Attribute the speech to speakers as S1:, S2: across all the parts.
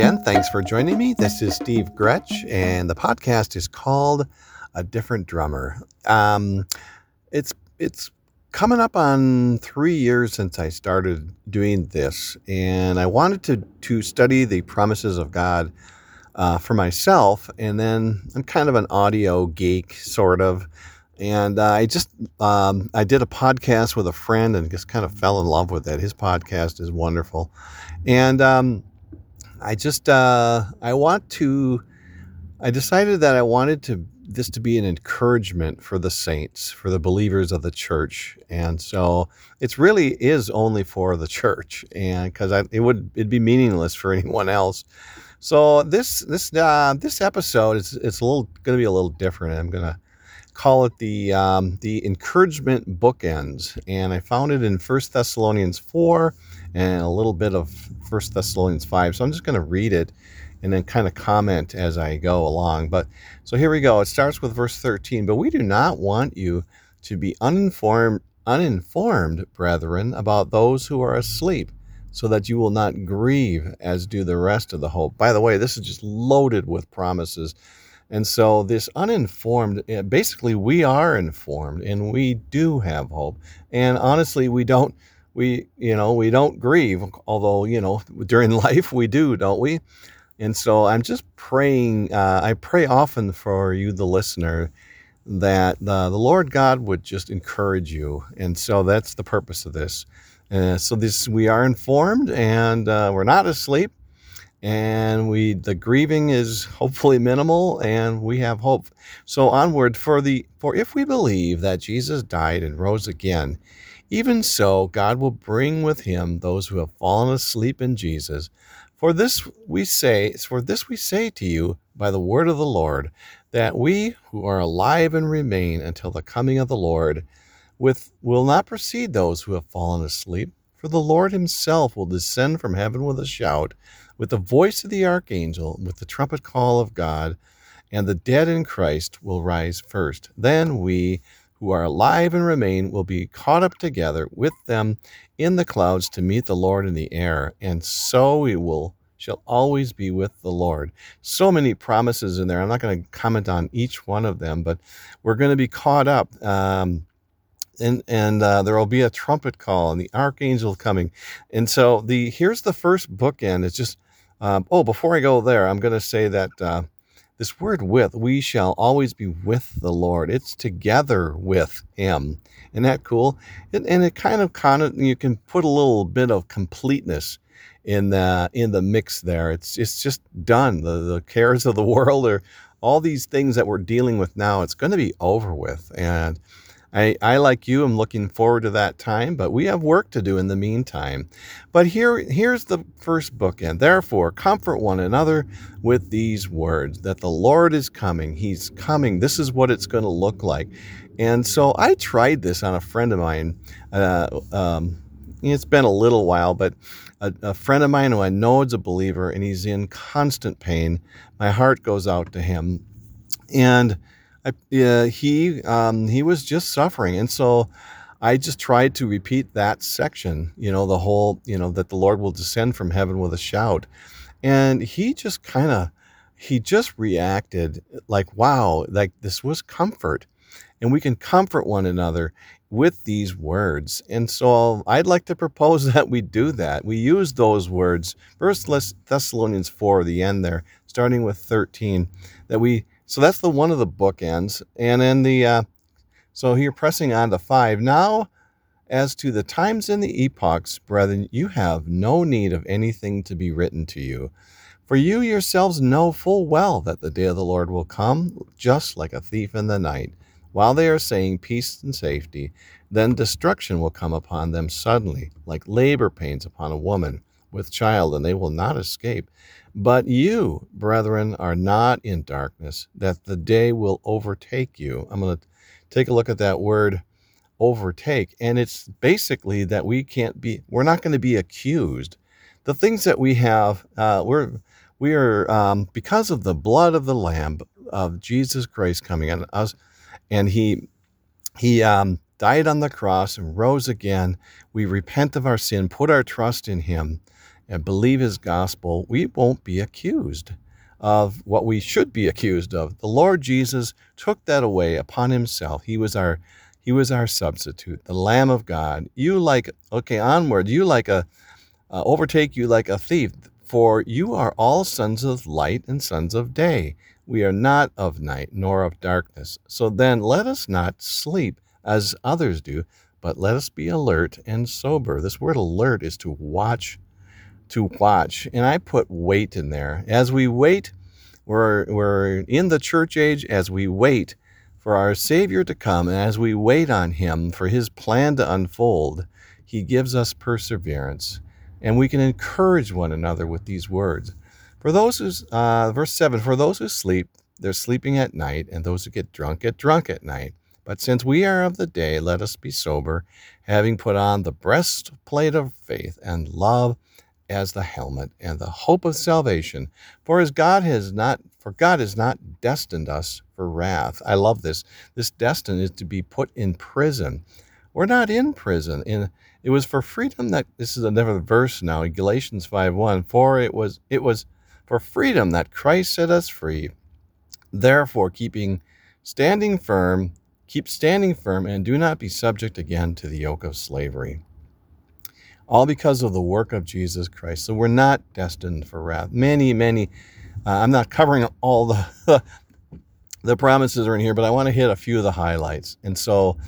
S1: again. Thanks for joining me. This is Steve Gretsch, and the podcast is called A Different Drummer. Um, it's it's coming up on three years since I started doing this, and I wanted to to study the promises of God uh, for myself. And then I'm kind of an audio geek, sort of, and uh, I just um, I did a podcast with a friend and just kind of fell in love with it. His podcast is wonderful, and um, I just uh, I want to. I decided that I wanted to this to be an encouragement for the saints, for the believers of the church, and so it really is only for the church, and because it would it'd be meaningless for anyone else. So this this uh, this episode is it's a little going to be a little different. I'm going to call it the um, the encouragement bookends, and I found it in First Thessalonians four and a little bit of First Thessalonians five. So I'm just going to read it and then kind of comment as I go along. But so here we go. It starts with verse 13. But we do not want you to be uninformed uninformed, brethren, about those who are asleep so that you will not grieve as do the rest of the hope. By the way, this is just loaded with promises. And so, this uninformed, eh, basically, we are informed and we do have hope. And honestly, we don't, we, you know, we don't grieve, although, you know, during life we do, don't we? And so, I'm just praying, uh, I pray often for you, the listener, that the, the Lord God would just encourage you. And so, that's the purpose of this. Uh, so this we are informed and uh, we're not asleep, and we the grieving is hopefully minimal, and we have hope. So onward for the for if we believe that Jesus died and rose again, even so God will bring with him those who have fallen asleep in Jesus. For this we say, for this we say to you by the word of the Lord, that we who are alive and remain until the coming of the Lord with will not precede those who have fallen asleep. For the Lord himself will descend from heaven with a shout, with the voice of the archangel, with the trumpet call of God, and the dead in Christ will rise first. Then we who are alive and remain will be caught up together with them in the clouds to meet the Lord in the air, and so we will shall always be with the Lord. So many promises in there. I'm not going to comment on each one of them, but we're going to be caught up. Um, and and uh, there will be a trumpet call and the archangel coming and so the here's the first bookend it's just um, oh before i go there i'm going to say that uh, this word with we shall always be with the lord. It's together with him. Isn't that cool? And, and it kind of kind of you can put a little bit of completeness in the in the mix there. It's it's just done. The the cares of the world or all these things that we're dealing with now it's going to be over with. And I, I, like you, am looking forward to that time, but we have work to do in the meantime. But here, here's the first book, and Therefore, comfort one another with these words that the Lord is coming. He's coming. This is what it's going to look like. And so I tried this on a friend of mine. Uh, um, it's been a little while, but a, a, friend of mine who I know is a believer and he's in constant pain. My heart goes out to him. And I, he um, he was just suffering, and so I just tried to repeat that section. You know, the whole you know that the Lord will descend from heaven with a shout, and he just kind of he just reacted like, "Wow, like this was comfort." And we can comfort one another with these words. And so I'd like to propose that we do that. We use those words, First Thessalonians 4, the end there, starting with 13, that we so that's the one of the bookends. And then the, uh, so here pressing on to five. Now, as to the times and the epochs, brethren, you have no need of anything to be written to you. For you yourselves know full well that the day of the Lord will come just like a thief in the night. While they are saying peace and safety, then destruction will come upon them suddenly, like labor pains upon a woman with child, and they will not escape. But you, brethren, are not in darkness, that the day will overtake you. I'm going to take a look at that word overtake. And it's basically that we can't be, we're not going to be accused. The things that we have, uh, we're, we are, um, because of the blood of the Lamb of Jesus Christ coming on us, and He, He, um, died on the cross and rose again. We repent of our sin, put our trust in Him, and believe his gospel, we won't be accused of what we should be accused of. The Lord Jesus took that away upon himself. He was our he was our substitute, the Lamb of God. You like okay, onward. You like a uh, overtake you like a thief, for you are all sons of light and sons of day. We are not of night nor of darkness. So then let us not sleep as others do, but let us be alert and sober. This word alert is to watch, to watch. And I put wait in there. As we wait, we're, we're in the church age, as we wait for our Savior to come, and as we wait on Him for His plan to unfold, He gives us perseverance. And we can encourage one another with these words. For those who, uh, verse 7, for those who sleep, they're sleeping at night, and those who get drunk get drunk at night. But since we are of the day, let us be sober, having put on the breastplate of faith and love as the helmet, and the hope of salvation. For as God has not, for God has not destined us for wrath. I love this. This destined is to be put in prison. We're not in prison. In it was for freedom that this is another verse now, Galatians 5:1. For it was it was for freedom that Christ set us free. Therefore, keeping standing firm, Keep standing firm and do not be subject again to the yoke of slavery. All because of the work of Jesus Christ. So we're not destined for wrath. Many, many, uh, I'm not covering all the, the promises are in here, but I want to hit a few of the highlights. And so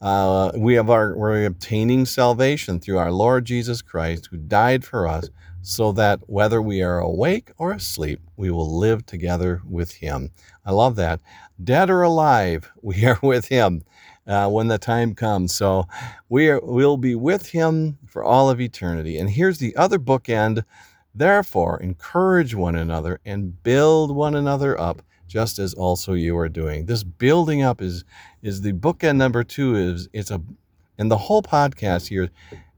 S1: uh, we have our, we're obtaining salvation through our Lord Jesus Christ, who died for us, so that whether we are awake or asleep, we will live together with him. I love that. Dead or alive, we are with him uh, when the time comes. So we are, we'll be with him for all of eternity. And here's the other bookend. Therefore, encourage one another and build one another up, just as also you are doing. This building up is is the bookend number two. Is it's a and the whole podcast here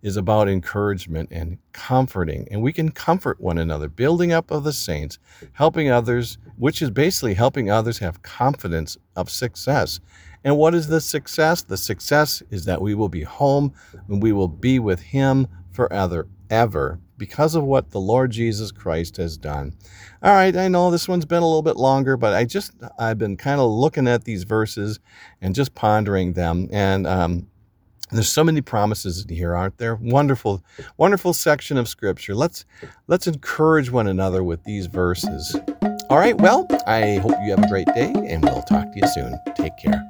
S1: is about encouragement and comforting. And we can comfort one another, building up of the saints, helping others, which is basically helping others have confidence of success. And what is the success? The success is that we will be home and we will be with Him forever, ever, because of what the Lord Jesus Christ has done. All right, I know this one's been a little bit longer, but I just, I've been kind of looking at these verses and just pondering them. And, um, there's so many promises here, aren't there? Wonderful, wonderful section of scripture. Let's let's encourage one another with these verses. All right, well, I hope you have a great day and we'll talk to you soon. Take care.